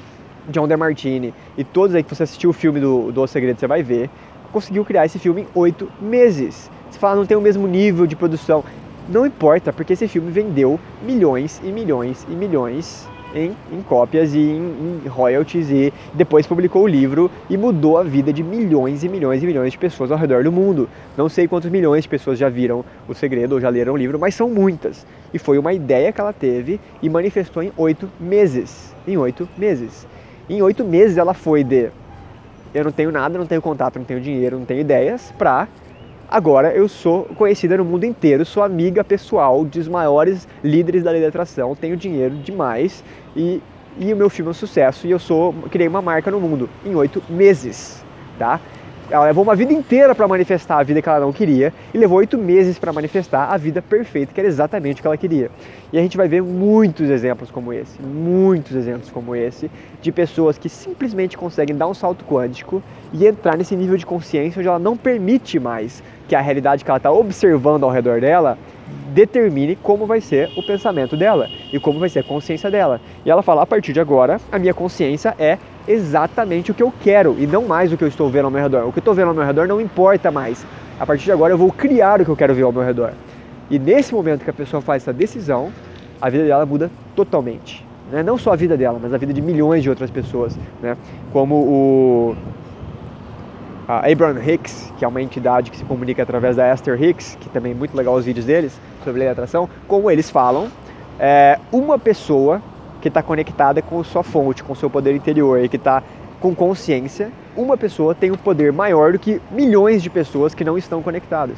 John DeMartini e todos aí que você assistiu o filme do, do O Segredo, você vai ver, conseguiu criar esse filme em oito meses. Você fala, não tem o mesmo nível de produção. Não importa, porque esse filme vendeu milhões e milhões e milhões em, em cópias e em, em, royalties e depois publicou o livro e mudou a vida de milhões e milhões e milhões de pessoas ao redor do mundo. Não sei quantos milhões de pessoas já viram o segredo ou já leram o livro, mas são muitas. E foi uma ideia que ela teve e manifestou em oito meses. Em oito meses. Em oito meses ela foi de eu não tenho nada, não tenho contato, não tenho dinheiro, não tenho ideias, para Agora eu sou conhecida no mundo inteiro, sou amiga pessoal dos maiores líderes da lei da atração, tenho dinheiro demais e, e o meu filme é um sucesso e eu sou criei uma marca no mundo em oito meses, tá? ela levou uma vida inteira para manifestar a vida que ela não queria e levou oito meses para manifestar a vida perfeita, que era exatamente o que ela queria. E a gente vai ver muitos exemplos como esse, muitos exemplos como esse, de pessoas que simplesmente conseguem dar um salto quântico e entrar nesse nível de consciência onde ela não permite mais que a realidade que ela está observando ao redor dela determine como vai ser o pensamento dela e como vai ser a consciência dela. E ela fala: a partir de agora, a minha consciência é exatamente o que eu quero e não mais o que eu estou vendo ao meu redor. O que eu estou vendo ao meu redor não importa mais. A partir de agora, eu vou criar o que eu quero ver ao meu redor. E nesse momento que a pessoa faz essa decisão, a vida dela muda totalmente. Né? Não só a vida dela, mas a vida de milhões de outras pessoas. Né? Como o Abraham Hicks, que é uma entidade que se comunica através da Esther Hicks, que também é muito legal os vídeos deles sobre lei da atração, como eles falam, é, uma pessoa que está conectada com sua fonte, com seu poder interior e que está com consciência, uma pessoa tem um poder maior do que milhões de pessoas que não estão conectadas.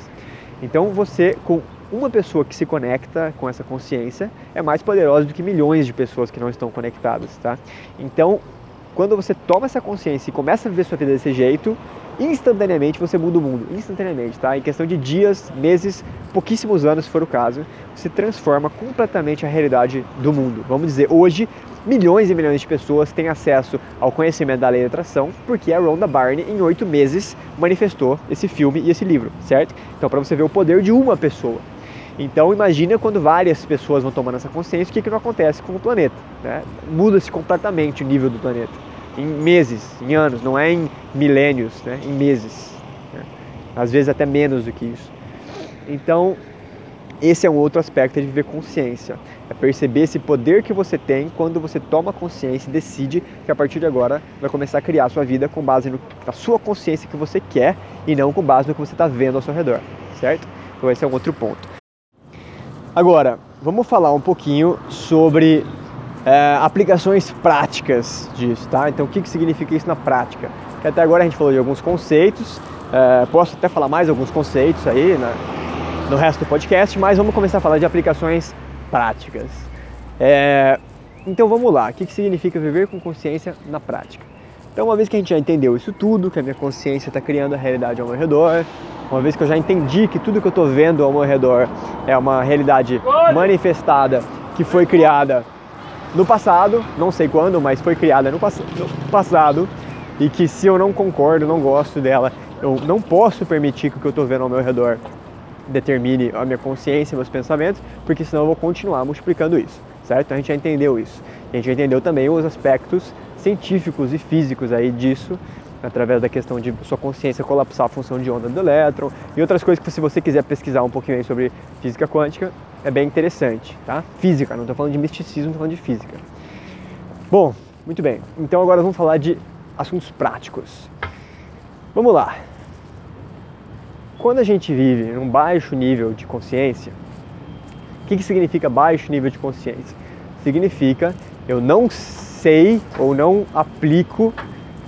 Então você, com uma pessoa que se conecta com essa consciência, é mais poderosa do que milhões de pessoas que não estão conectadas, tá? Então, quando você toma essa consciência e começa a viver sua vida desse jeito, instantaneamente você muda o mundo, instantaneamente, tá? Em questão de dias, meses, pouquíssimos anos, se for o caso, você transforma completamente a realidade do mundo. Vamos dizer, hoje, milhões e milhões de pessoas têm acesso ao conhecimento da lei da atração, porque a Rhonda Barney, em oito meses, manifestou esse filme e esse livro, certo? Então, para você ver o poder de uma pessoa. Então imagina quando várias pessoas vão tomando essa consciência, o que, que não acontece com o planeta. Né? Muda-se completamente o nível do planeta em meses, em anos, não é em milênios, né? em meses. Né? Às vezes até menos do que isso. Então, esse é um outro aspecto de viver consciência. É perceber esse poder que você tem quando você toma consciência e decide que a partir de agora vai começar a criar a sua vida com base no, na sua consciência que você quer e não com base no que você está vendo ao seu redor, certo? Então esse é um outro ponto. Agora, vamos falar um pouquinho sobre é, aplicações práticas disso, tá? Então, o que, que significa isso na prática? Que até agora a gente falou de alguns conceitos, é, posso até falar mais alguns conceitos aí na, no resto do podcast, mas vamos começar a falar de aplicações práticas. É, então, vamos lá. O que, que significa viver com consciência na prática? Então, uma vez que a gente já entendeu isso tudo, que a minha consciência está criando a realidade ao meu redor, uma vez que eu já entendi que tudo que eu estou vendo ao meu redor é uma realidade manifestada que foi criada no passado, não sei quando, mas foi criada no, pass no passado e que se eu não concordo, não gosto dela, eu não posso permitir que o que eu estou vendo ao meu redor determine a minha consciência, meus pensamentos, porque senão eu vou continuar multiplicando isso, certo? A gente já entendeu isso. a gente já entendeu também os aspectos científicos e físicos aí disso, através da questão de sua consciência colapsar a função de onda do elétron e outras coisas que se você quiser pesquisar um pouquinho aí sobre física quântica, é bem interessante, tá? Física, não estou falando de misticismo, estou falando de física. Bom, muito bem. Então agora vamos falar de assuntos práticos. Vamos lá. Quando a gente vive num baixo nível de consciência, o que, que significa baixo nível de consciência? Significa eu não sei ou não aplico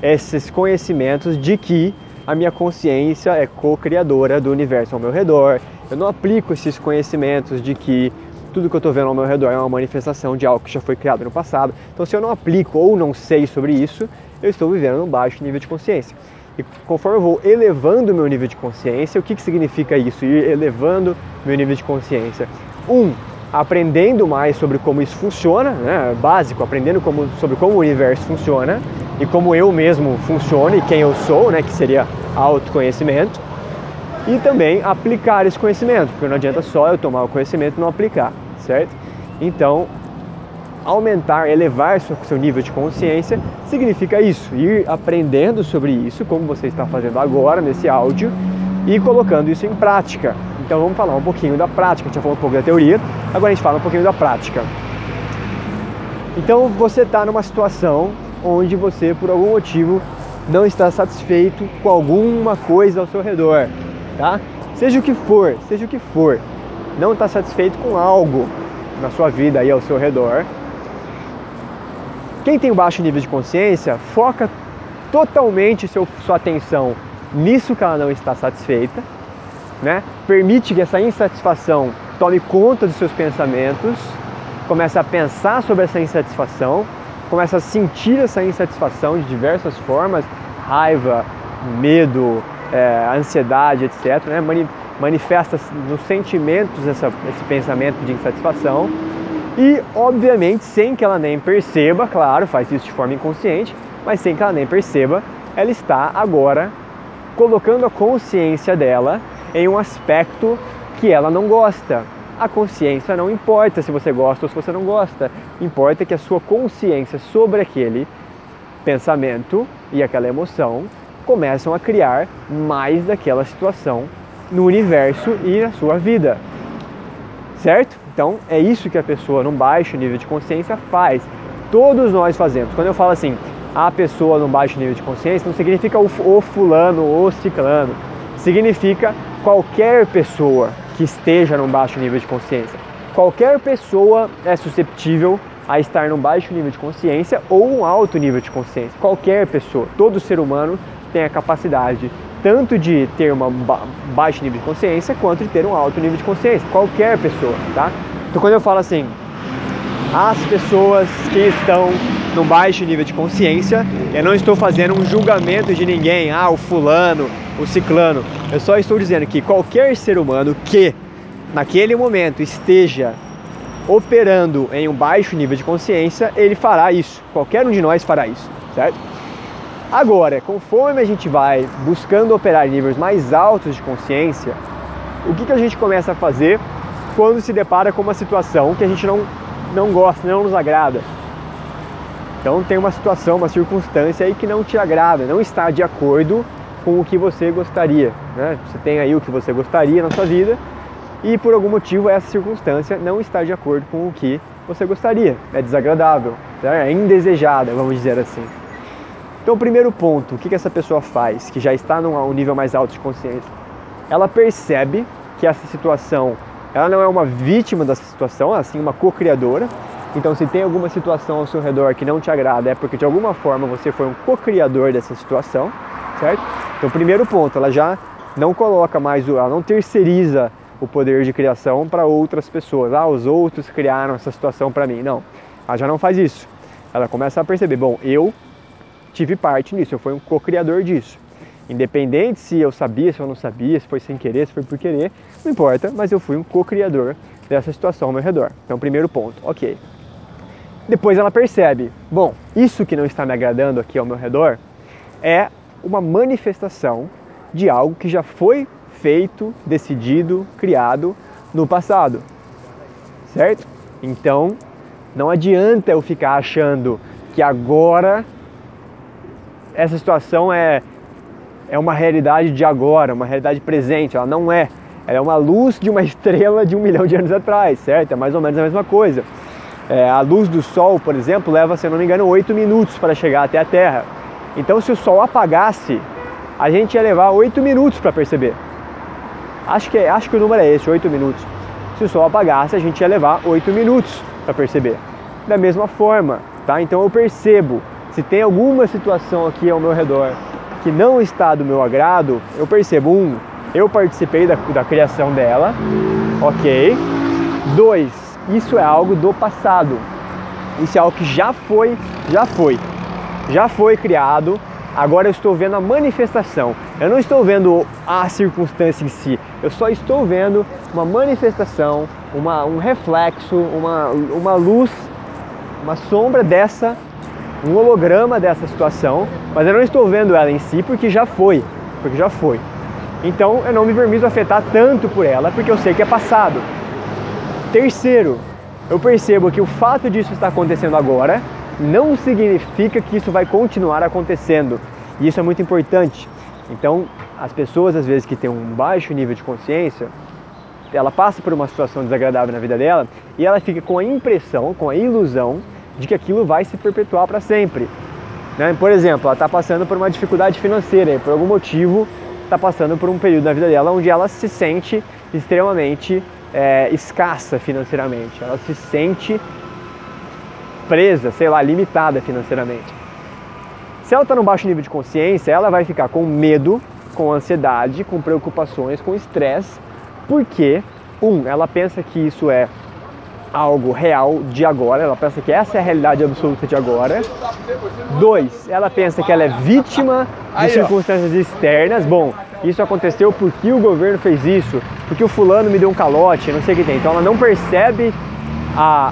esses conhecimentos de que a minha consciência é co-criadora do universo ao meu redor, eu não aplico esses conhecimentos de que tudo que eu estou vendo ao meu redor é uma manifestação de algo que já foi criado no passado. Então, se eu não aplico ou não sei sobre isso, eu estou vivendo um baixo nível de consciência. E conforme eu vou elevando o meu nível de consciência, o que, que significa isso? Ir elevando meu nível de consciência. Um, aprendendo mais sobre como isso funciona, né? básico, aprendendo como, sobre como o universo funciona e como eu mesmo funciono e quem eu sou, né? que seria autoconhecimento e também aplicar esse conhecimento, porque não adianta só eu tomar o conhecimento e não aplicar, certo? Então, aumentar, elevar seu, seu nível de consciência significa isso, ir aprendendo sobre isso, como você está fazendo agora nesse áudio, e colocando isso em prática. Então vamos falar um pouquinho da prática, a gente já falou um pouco da teoria, agora a gente fala um pouquinho da prática. Então você está numa situação onde você, por algum motivo, não está satisfeito com alguma coisa ao seu redor tá? Seja o que for, seja o que for, não está satisfeito com algo na sua vida aí ao seu redor. Quem tem baixo nível de consciência foca totalmente seu, sua atenção nisso que ela não está satisfeita, né? Permite que essa insatisfação tome conta dos seus pensamentos, começa a pensar sobre essa insatisfação, começa a sentir essa insatisfação de diversas formas, raiva, medo, é, ansiedade, etc. Né? Mani manifesta nos sentimentos essa, esse pensamento de insatisfação e, obviamente, sem que ela nem perceba, claro, faz isso de forma inconsciente, mas sem que ela nem perceba, ela está agora colocando a consciência dela em um aspecto que ela não gosta. A consciência não importa se você gosta ou se você não gosta, importa que a sua consciência sobre aquele pensamento e aquela emoção começam a criar mais daquela situação no universo e na sua vida. Certo? Então é isso que a pessoa num baixo nível de consciência faz. Todos nós fazemos. Quando eu falo assim, a pessoa num baixo nível de consciência, não significa o, fulano ou ciclano. Significa qualquer pessoa que esteja num baixo nível de consciência. Qualquer pessoa é susceptível a estar num baixo nível de consciência ou um alto nível de consciência. Qualquer pessoa, todo ser humano tem a capacidade tanto de ter um ba baixo nível de consciência quanto de ter um alto nível de consciência. Qualquer pessoa, tá? Então quando eu falo assim, as pessoas que estão no baixo nível de consciência, eu não estou fazendo um julgamento de ninguém, ah, o fulano, o ciclano. Eu só estou dizendo que qualquer ser humano que naquele momento esteja operando em um baixo nível de consciência, ele fará isso. Qualquer um de nós fará isso, certo? Agora, conforme a gente vai buscando operar níveis mais altos de consciência, o que, que a gente começa a fazer quando se depara com uma situação que a gente não, não gosta, não nos agrada? Então tem uma situação, uma circunstância aí que não te agrada, não está de acordo com o que você gostaria. Né? Você tem aí o que você gostaria na sua vida e por algum motivo essa circunstância não está de acordo com o que você gostaria. É desagradável, é indesejada, vamos dizer assim. Então, o primeiro ponto, o que, essa pessoa faz, que já está num nível mais alto de consciência? Ela percebe que essa situação, ela não é uma vítima dessa situação, ela sim uma co-criadora. Então, se tem alguma situação ao seu redor que não te agrada, é porque de alguma forma você foi um co-criador dessa situação, certo? Então, primeiro ponto, ela já não coloca mais, ela não terceiriza o poder de criação para outras pessoas. Ah, os outros criaram essa situação para mim. Não, ela já não faz isso. Ela começa a perceber, bom, eu tive parte nisso, eu fui um co-criador disso. Independente se eu sabia, se eu não sabia, se foi sem querer, se foi por querer, não importa, mas eu fui um co-criador dessa situação ao meu redor. Então, primeiro ponto, ok. Depois ela percebe, bom, isso que não está me agradando aqui ao meu redor é uma manifestação de algo que já foi feito, decidido, criado no passado. Certo? Então, não adianta eu ficar achando que agora essa situação é, é uma realidade de agora, uma realidade presente, ela não é. Ela é uma luz de uma estrela de um milhão de anos atrás, certo? É mais ou menos a mesma coisa. É, a luz do Sol, por exemplo, leva, se eu não me engano, oito minutos para chegar até a Terra. Então, se o Sol apagasse, a gente ia levar oito minutos para perceber. Acho que, acho que o número é esse, oito minutos. Se o Sol apagasse, a gente ia levar oito minutos para perceber. Da mesma forma, tá? Então eu percebo se tem alguma situação aqui ao meu redor que não está do meu agrado, eu percebo, um, eu participei da, da criação dela, ok. Dois, isso é algo do passado. Isso é algo que já foi, já foi, já foi criado. Agora eu estou vendo a manifestação. Eu não estou vendo a circunstância em si. Eu só estou vendo uma manifestação, uma, um reflexo, uma, uma luz, uma sombra dessa um holograma dessa situação, mas eu não estou vendo ela em si porque já foi, porque já foi. Então eu não me permito afetar tanto por ela porque eu sei que é passado. Terceiro, eu percebo que o fato disso estar acontecendo agora não significa que isso vai continuar acontecendo. E isso é muito importante. Então, as pessoas às vezes que têm um baixo nível de consciência, ela passa por uma situação desagradável na vida dela e ela fica com a impressão, com a ilusão de que aquilo vai se perpetuar para sempre. Né? Por exemplo, ela está passando por uma dificuldade financeira e por algum motivo está passando por um período na vida dela onde ela se sente extremamente é, escassa financeiramente, ela se sente presa, sei lá, limitada financeiramente. Se ela está no baixo nível de consciência, ela vai ficar com medo, com ansiedade, com preocupações, com estresse, porque, um, ela pensa que isso é algo real de agora, ela pensa que essa é a realidade absoluta de agora. Dois, ela pensa que ela é vítima de circunstâncias externas. Bom, Isso aconteceu porque o governo fez isso, porque o fulano me deu um calote, não sei o que tem. Então ela não percebe a,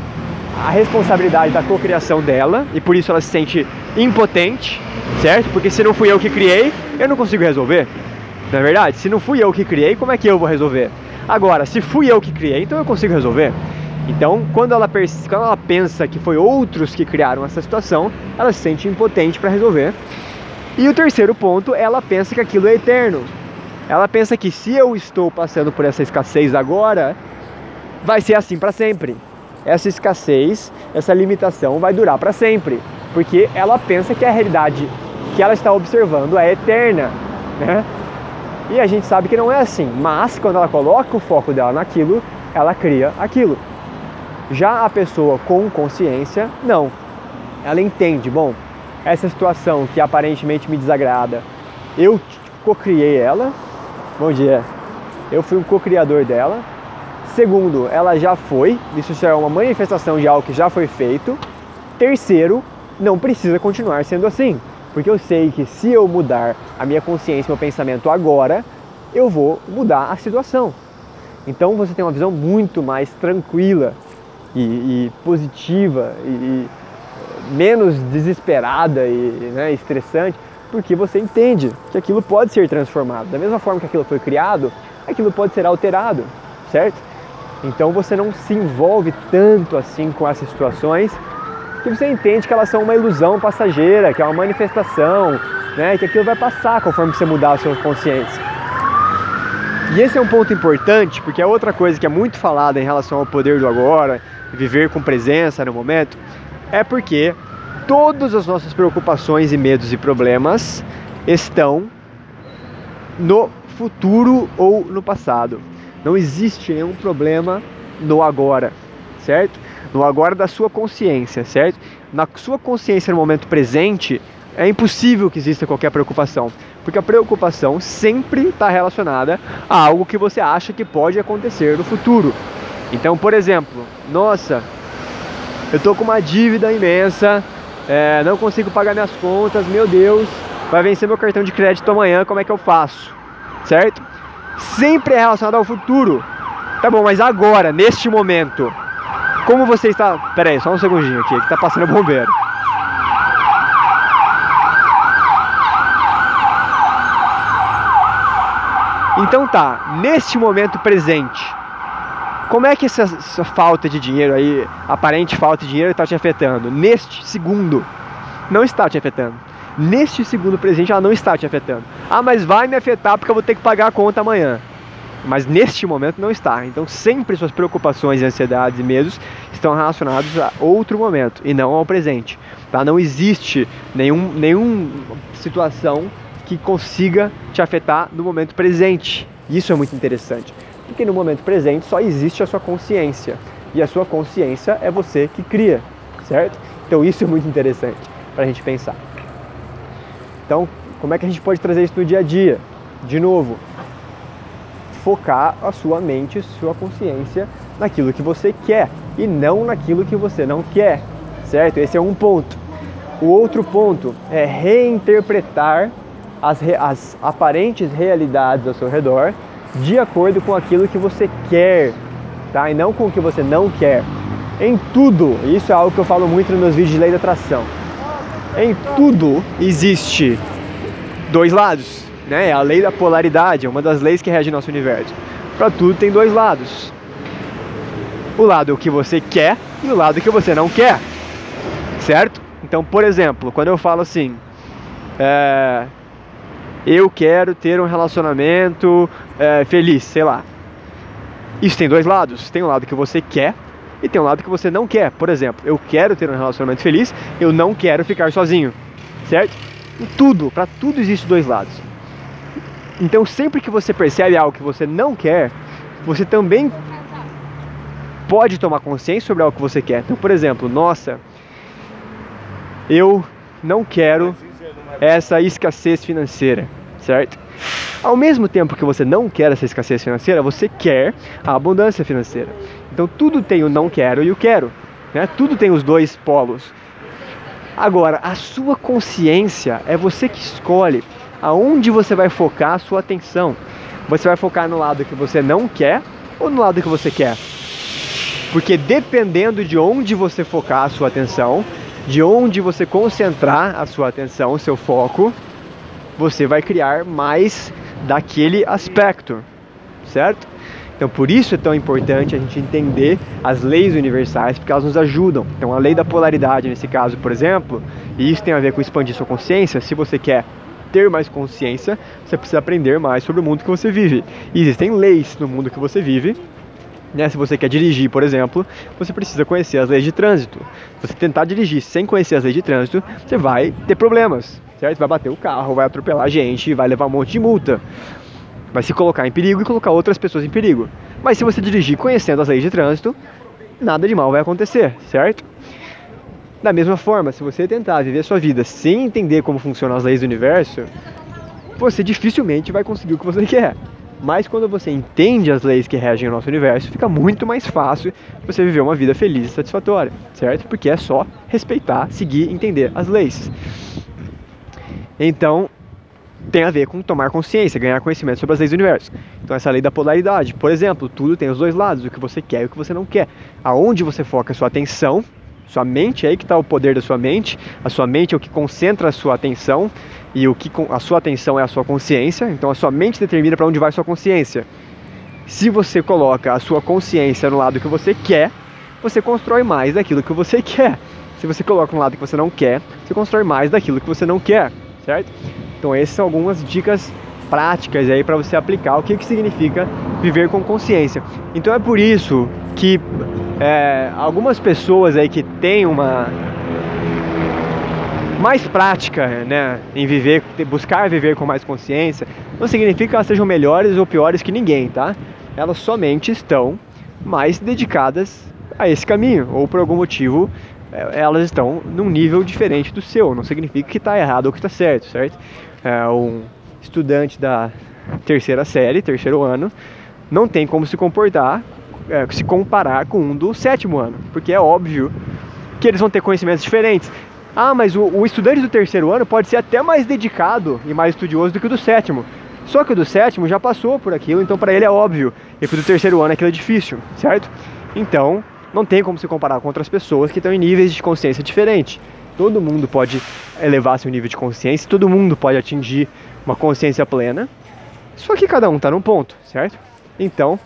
a responsabilidade da cocriação dela e por isso ela se sente impotente, certo? Porque se não fui eu que criei, eu não consigo resolver. Não é verdade? Se não fui eu que criei, como é que eu vou resolver? Agora, se fui eu que criei, então eu consigo resolver. Então, quando ela, quando ela pensa que foi outros que criaram essa situação, ela se sente impotente para resolver. E o terceiro ponto, ela pensa que aquilo é eterno. Ela pensa que se eu estou passando por essa escassez agora, vai ser assim para sempre. Essa escassez, essa limitação vai durar para sempre, porque ela pensa que a realidade que ela está observando é eterna, né? E a gente sabe que não é assim, mas quando ela coloca o foco dela naquilo, ela cria aquilo. Já a pessoa com consciência, não. Ela entende, bom, essa situação que aparentemente me desagrada, eu co-criei ela. Bom dia. Eu fui um co-criador dela. Segundo, ela já foi, isso já é uma manifestação de algo que já foi feito. Terceiro, não precisa continuar sendo assim, porque eu sei que se eu mudar a minha consciência, meu pensamento agora, eu vou mudar a situação. Então você tem uma visão muito mais tranquila e, e positiva e, e, menos desesperada e né, estressante, porque você entende que aquilo pode ser transformado. Da mesma forma que aquilo foi criado, aquilo pode ser alterado, certo? Então você não se envolve tanto assim com essas situações que você entende que elas são uma ilusão passageira, que é uma manifestação, né, que aquilo vai passar conforme você mudar a sua consciência. E esse é um ponto importante, porque é outra coisa que é muito falada em relação ao poder do agora, viver com presença no momento, é porque todas as nossas preocupações e medos e problemas estão no futuro ou no passado. Não existe nenhum problema no agora, certo? No agora da sua consciência, certo? Na sua consciência no momento presente, é impossível que exista qualquer preocupação, porque a preocupação sempre está relacionada a algo que você acha que pode acontecer no futuro. Então, por exemplo, nossa, eu tô com uma dívida imensa, é, não consigo pagar minhas contas, meu Deus, vai vencer meu cartão de crédito amanhã, como é que eu faço? Certo? Sempre é relacionado ao futuro. Tá bom, mas agora, neste momento, como você está. Pera aí, só um segundinho aqui, que tá passando bombeiro. Então tá, neste momento presente, como é que essa, essa, falta de dinheiro aí, aparente falta de dinheiro, está te afetando? Neste segundo, não está te afetando. Neste segundo presente, ela não está te afetando. Ah, mas vai me afetar porque eu vou ter que pagar a conta amanhã. Mas neste momento não está. Então sempre suas preocupações, ansiedades e medos estão relacionados a outro momento e não ao presente. Tá? Não existe nenhum, nenhuma situação que consiga te afetar no momento presente. Isso é muito interessante porque no momento presente só existe a sua consciência e a sua consciência é você que cria, certo? Então isso é muito interessante para a gente pensar. Então, como é que a gente pode trazer isso no dia a dia? De novo, focar a sua mente, sua consciência naquilo que você quer e não naquilo que você não quer, certo? Esse é um ponto. O outro ponto é reinterpretar as, as aparentes realidades ao seu redor de acordo com aquilo que você quer, tá? E não com o que você não quer. Em tudo, isso é algo que eu falo muito nos meus vídeos de lei da atração. Em tudo existe dois lados, né? É a lei da polaridade, é uma das leis que rege nosso universo. Para tudo tem dois lados. O lado que você quer e o lado que você não quer, certo? Então, por exemplo, quando eu falo assim, é, eu quero ter um relacionamento é, feliz, sei lá. Isso tem dois lados. Tem um lado que você quer e tem um lado que você não quer. Por exemplo, eu quero ter um relacionamento feliz, eu não quero ficar sozinho, certo? Tudo, para tudo existe dois lados. Então, sempre que você percebe algo que você não quer, você também pode tomar consciência sobre algo que você quer. Então, por exemplo, nossa, eu não quero essa escassez financeira, certo? Ao mesmo tempo que você não quer essa escassez financeira, você quer a abundância financeira. Então tudo tem o não quero e o quero, né? Tudo tem os dois polos. Agora, a sua consciência é você que escolhe aonde você vai focar a sua atenção. Você vai focar no lado que você não quer ou no lado que você quer? Porque dependendo de onde você focar a sua atenção, de onde você concentrar a sua atenção, o seu foco, você vai criar mais daquele aspecto, certo? Então, por isso é tão importante a gente entender as leis universais, porque elas nos ajudam. Então, a lei da polaridade, nesse caso, por exemplo, e isso tem a ver com expandir sua consciência. Se você quer ter mais consciência, você precisa aprender mais sobre o mundo que você vive. E existem leis no mundo que você vive. Né? Se você quer dirigir, por exemplo, você precisa conhecer as leis de trânsito. Se você tentar dirigir sem conhecer as leis de trânsito, você vai ter problemas, certo? Vai bater o carro, vai atropelar gente, vai levar um monte de multa vai se colocar em perigo e colocar outras pessoas em perigo. Mas se você dirigir conhecendo as leis de trânsito, nada de mal vai acontecer, certo? Da mesma forma, se você tentar viver sua vida sem entender como funcionam as leis do universo, você dificilmente vai conseguir o que você quer. Mas quando você entende as leis que regem o nosso universo, fica muito mais fácil você viver uma vida feliz e satisfatória, certo? Porque é só respeitar, seguir, entender as leis. Então, tem a ver com tomar consciência, ganhar conhecimento sobre as leis do universo. Então essa lei da polaridade, por exemplo, tudo tem os dois lados, o que você quer e o que você não quer. Aonde você foca a sua atenção, sua mente, é aí que está o poder da sua mente. A sua mente é o que concentra a sua atenção e o que a sua atenção é a sua consciência. Então a sua mente determina para onde vai a sua consciência. Se você coloca a sua consciência no lado que você quer, você constrói mais daquilo que você quer. Se você coloca no lado que você não quer, você constrói mais daquilo que você não quer, certo? Então essas são algumas dicas práticas aí para você aplicar o que, que significa viver com consciência. Então é por isso que é, algumas pessoas aí que têm uma mais prática né, em viver, buscar viver com mais consciência, não significa que elas sejam melhores ou piores que ninguém, tá? Elas somente estão mais dedicadas a esse caminho, ou por algum motivo elas estão num nível diferente do seu. Não significa que está errado ou que está certo, certo? é, um estudante da terceira série, terceiro ano, não tem como se comportar, é, se comparar com um do sétimo ano, porque é óbvio que eles vão ter conhecimentos diferentes. Ah, mas o, o estudante do terceiro ano pode ser até mais dedicado e mais estudioso do que o do sétimo. Só que o do sétimo já passou por aquilo, então para ele é óbvio. E o do terceiro ano aquilo é difícil, certo? Então, não tem como se comparar com outras pessoas que estão em níveis de consciência diferentes. Todo mundo pode elevar seu nível de consciência, todo mundo pode atingir uma consciência plena, só que cada um está num ponto, certo? Então,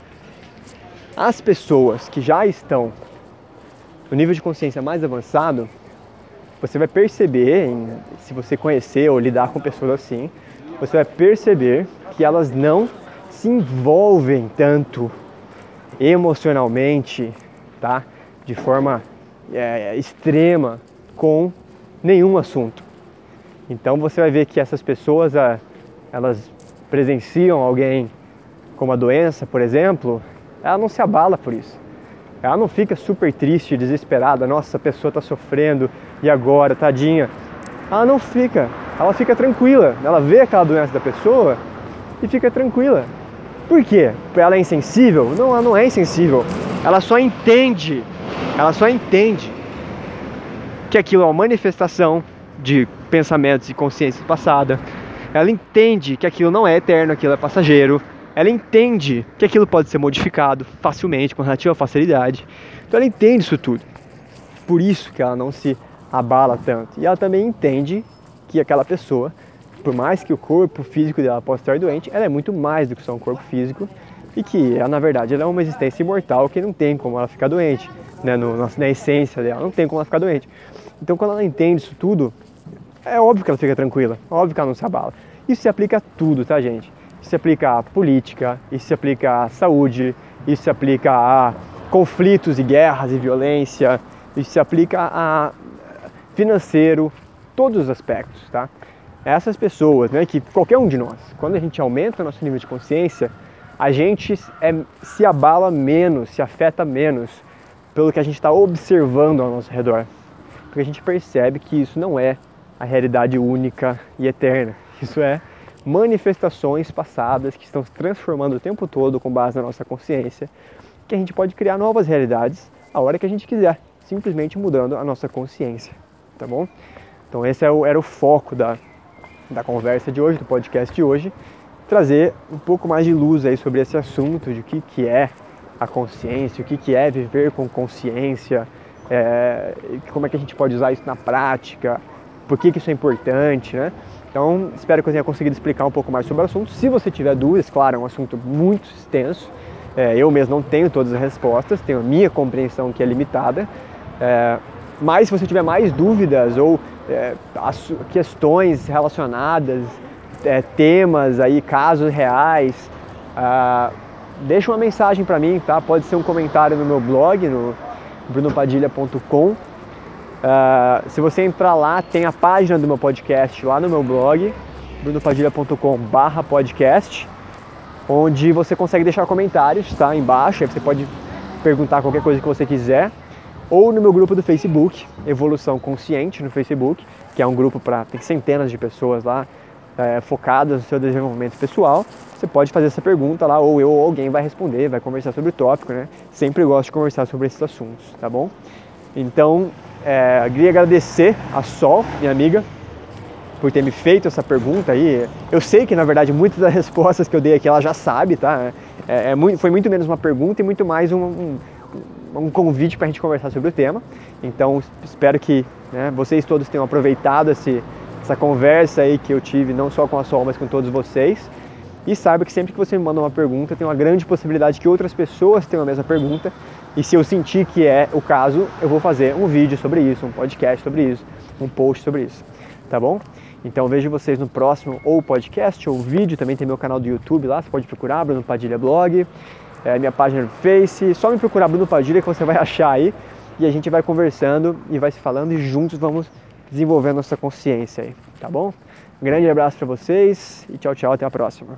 as pessoas que já estão no nível de consciência mais avançado, você vai perceber, se você conhecer ou lidar com pessoas assim, você vai perceber que elas não se envolvem tanto emocionalmente, De forma é, extrema com nenhum assunto. Então você vai ver que essas pessoas, ah, elas presenciam alguém com uma doença, por exemplo, ela não se abala por isso. Ela não fica super triste, desesperada, nossa, a pessoa está sofrendo e agora, tadinha. Ela não fica, ela fica tranquila. Ela vê aquela doença da pessoa e fica tranquila. Por quê? Ela é insensível? Não, ela não é insensível. Ela só entende. Ela só entende que aquilo é uma manifestação de pensamentos e consciência passada. Ela entende que aquilo não é eterno, aquilo é passageiro. Ela entende que aquilo pode ser modificado facilmente, com relativa facilidade. Então ela entende isso tudo. Por isso que ela não se abala tanto. E ela também entende que aquela pessoa, por mais que o corpo físico dela possa estar doente, ela é muito mais do que só um corpo físico e que ela, na verdade ela é uma existência imortal que não tem como ela ficar doente, né? No, na essência dela, não tem como ela ficar doente. Então, quando ela entende isso tudo, é óbvio que ela fica tranquila, óbvio que ela não se abala. Isso se aplica a tudo, tá, gente? Isso se aplica à política, isso se aplica à saúde, isso se aplica a conflitos e guerras e violência, isso se aplica a financeiro, todos os aspectos, tá? Essas pessoas, né, que qualquer um de nós, quando a gente aumenta o nosso nível de consciência, a gente é, se abala menos, se afeta menos pelo que a gente está observando ao nosso redor porque a gente percebe que isso não é a realidade única e eterna. Isso é manifestações passadas que estão se transformando o tempo todo com base na nossa consciência, que a gente pode criar novas realidades a hora que a gente quiser, simplesmente mudando a nossa consciência, tá bom? Então esse é era o foco da, da conversa de hoje, do podcast de hoje, trazer um pouco mais de luz aí sobre esse assunto, de o que, que é a consciência, o que, que é viver com consciência, é, como é que a gente pode usar isso na prática, por que, que isso é importante, né? Então, espero que eu tenha conseguido explicar um pouco mais sobre o assunto. Se você tiver dúvidas, claro, é um assunto muito extenso. É, eu mesmo não tenho todas as respostas, tenho a minha compreensão que é limitada. É, mas se você tiver mais dúvidas ou é, questões relacionadas, é, temas aí, casos reais, ah, deixa uma mensagem para mim, tá? Pode ser um comentário no meu blog, no brunopadilha.com. Ah, se você entrar lá, tem a página do meu podcast lá no meu blog, brunopadilha.com/podcast, onde você consegue deixar comentários, tá? Embaixo, aí você pode perguntar qualquer coisa que você quiser, ou no meu grupo do Facebook, Evolução Consciente no Facebook, que é um grupo para tem centenas de pessoas lá é, focadas no seu desenvolvimento pessoal, você pode fazer essa pergunta lá, ou eu ou alguém vai responder, vai conversar sobre o tópico, né? Sempre gosto de conversar sobre esses assuntos, tá bom? Então, é, queria agradecer a Sol, minha amiga, por ter me feito essa pergunta aí. Eu sei que, na verdade, muitas das respostas que eu dei aqui ela já sabe, tá? É, é foi muito menos uma pergunta e muito mais um, um, um convite para a gente conversar sobre o tema. Então, espero que né, vocês todos tenham aproveitado esse, essa conversa aí que eu tive, não só com a Sol, mas com todos vocês. E saiba que sempre que você me manda uma pergunta, tem uma grande possibilidade que outras pessoas tenham a mesma pergunta. E se eu sentir que é o caso, eu vou fazer um vídeo sobre isso, um podcast sobre isso, um post sobre isso. Tá bom? Então vejo vocês no próximo ou podcast ou vídeo. Também tem meu canal do YouTube lá, você pode procurar, Bruno Padilha Blog. É, minha página no Face, só me procurar Bruno Padilha que você vai achar aí. E a gente vai conversando e vai se falando e juntos vamos desenvolvendo nossa consciência aí, tá bom? Grande abraço para vocês e tchau, tchau, até a próxima.